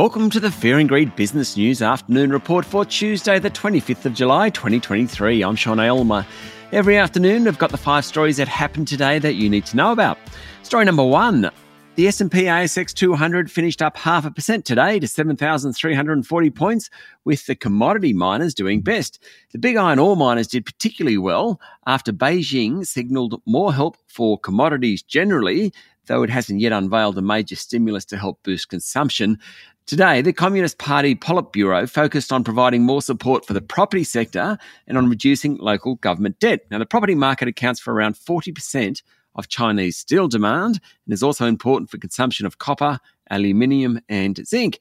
Welcome to the Fear and Greed Business News Afternoon Report for Tuesday, the 25th of July, 2023. I'm Sean Aylmer. Every afternoon, I've got the five stories that happened today that you need to know about. Story number one. The S&P ASX 200 finished up half a percent today to 7,340 points, with the commodity miners doing best. The big iron ore miners did particularly well after Beijing signalled more help for commodities generally, though it hasn't yet unveiled a major stimulus to help boost consumption. Today, the Communist Party Politburo focused on providing more support for the property sector and on reducing local government debt. Now, the property market accounts for around 40% of Chinese steel demand and is also important for consumption of copper, aluminium, and zinc.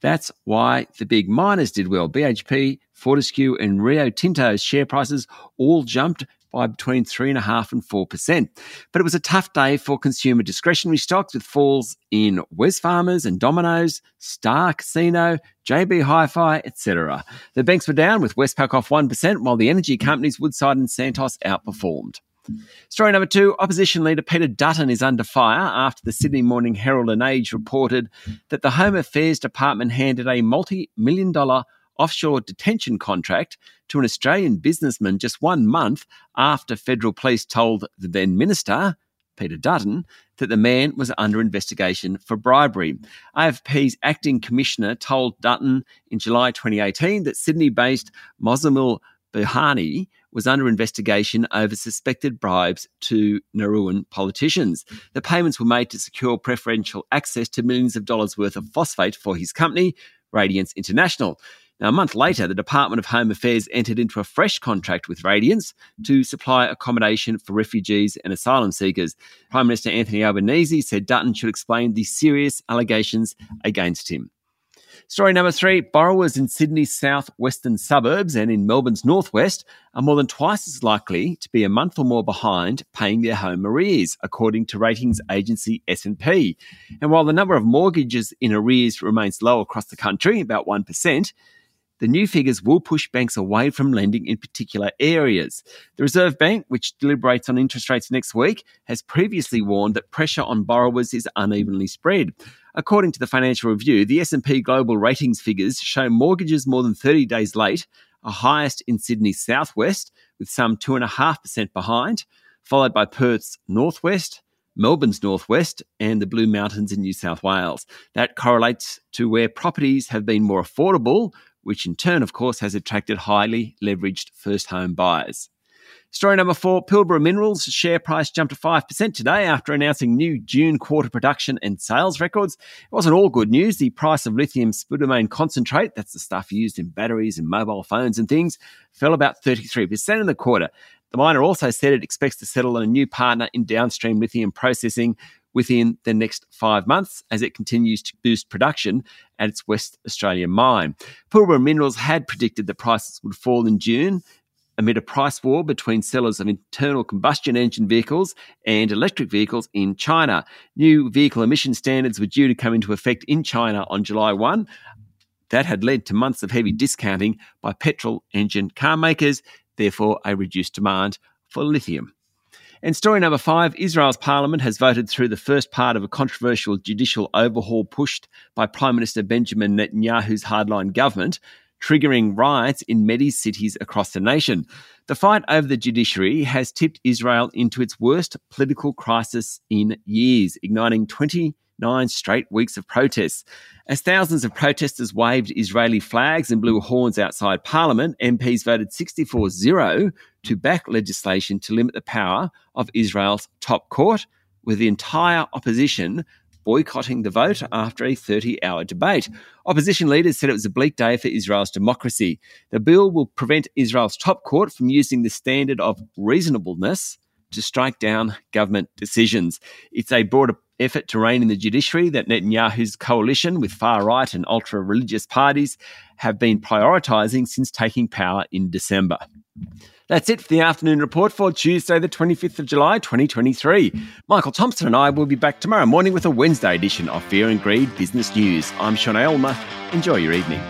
That's why the big miners did well. BHP, Fortescue, and Rio Tinto's share prices all jumped by between 3.5 and 4%. But it was a tough day for consumer discretionary stocks with falls in Wesfarmers and Domino's, Star Casino, JB Hi-Fi, etc. The banks were down with Westpac off 1%, while the energy companies Woodside and Santos outperformed. Story number two Opposition leader Peter Dutton is under fire after the Sydney Morning Herald and Age reported that the Home Affairs Department handed a multi million dollar offshore detention contract to an Australian businessman just one month after federal police told the then minister, Peter Dutton, that the man was under investigation for bribery. AFP's acting commissioner told Dutton in July 2018 that Sydney based Mozammil Bhojani was under investigation over suspected bribes to Nauruan politicians. The payments were made to secure preferential access to millions of dollars worth of phosphate for his company, Radiance International. Now, a month later, the Department of Home Affairs entered into a fresh contract with Radiance to supply accommodation for refugees and asylum seekers. Prime Minister Anthony Albanese said Dutton should explain the serious allegations against him. Story number three borrowers in Sydney's southwestern suburbs and in Melbourne's northwest are more than twice as likely to be a month or more behind paying their home arrears, according to ratings agency S&P. And while the number of mortgages in arrears remains low across the country, about 1%, the new figures will push banks away from lending in particular areas. The Reserve Bank, which deliberates on interest rates next week, has previously warned that pressure on borrowers is unevenly spread. According to the Financial Review, the S&P Global ratings figures show mortgages more than 30 days late are highest in Sydney's southwest, with some 2.5% behind, followed by Perth's northwest, Melbourne's northwest, and the Blue Mountains in New South Wales. That correlates to where properties have been more affordable, which in turn, of course, has attracted highly leveraged first home buyers. Story number four Pilbara Minerals share price jumped to 5% today after announcing new June quarter production and sales records. It wasn't all good news. The price of lithium spodumene concentrate, that's the stuff used in batteries and mobile phones and things, fell about 33% in the quarter. The miner also said it expects to settle on a new partner in downstream lithium processing within the next five months as it continues to boost production at its West Australian mine. Pilbara Minerals had predicted that prices would fall in June amid a price war between sellers of internal combustion engine vehicles and electric vehicles in China. New vehicle emission standards were due to come into effect in China on July 1. That had led to months of heavy discounting by petrol engine car makers, therefore, a reduced demand for lithium. And story number five Israel's parliament has voted through the first part of a controversial judicial overhaul pushed by Prime Minister Benjamin Netanyahu's hardline government, triggering riots in many cities across the nation. The fight over the judiciary has tipped Israel into its worst political crisis in years, igniting 20 nine straight weeks of protests. As thousands of protesters waved Israeli flags and blew horns outside Parliament, MPs voted 64 0 to back legislation to limit the power of Israel's top court, with the entire opposition boycotting the vote after a 30 hour debate. Opposition leaders said it was a bleak day for Israel's democracy. The bill will prevent Israel's top court from using the standard of reasonableness to strike down government decisions. It's a broader effort to rein in the judiciary that Netanyahu's coalition with far right and ultra religious parties have been prioritising since taking power in December. That's it for the afternoon report for Tuesday, the 25th of July, 2023. Michael Thompson and I will be back tomorrow morning with a Wednesday edition of Fear and Greed Business News. I'm Sean Aylmer. Enjoy your evening.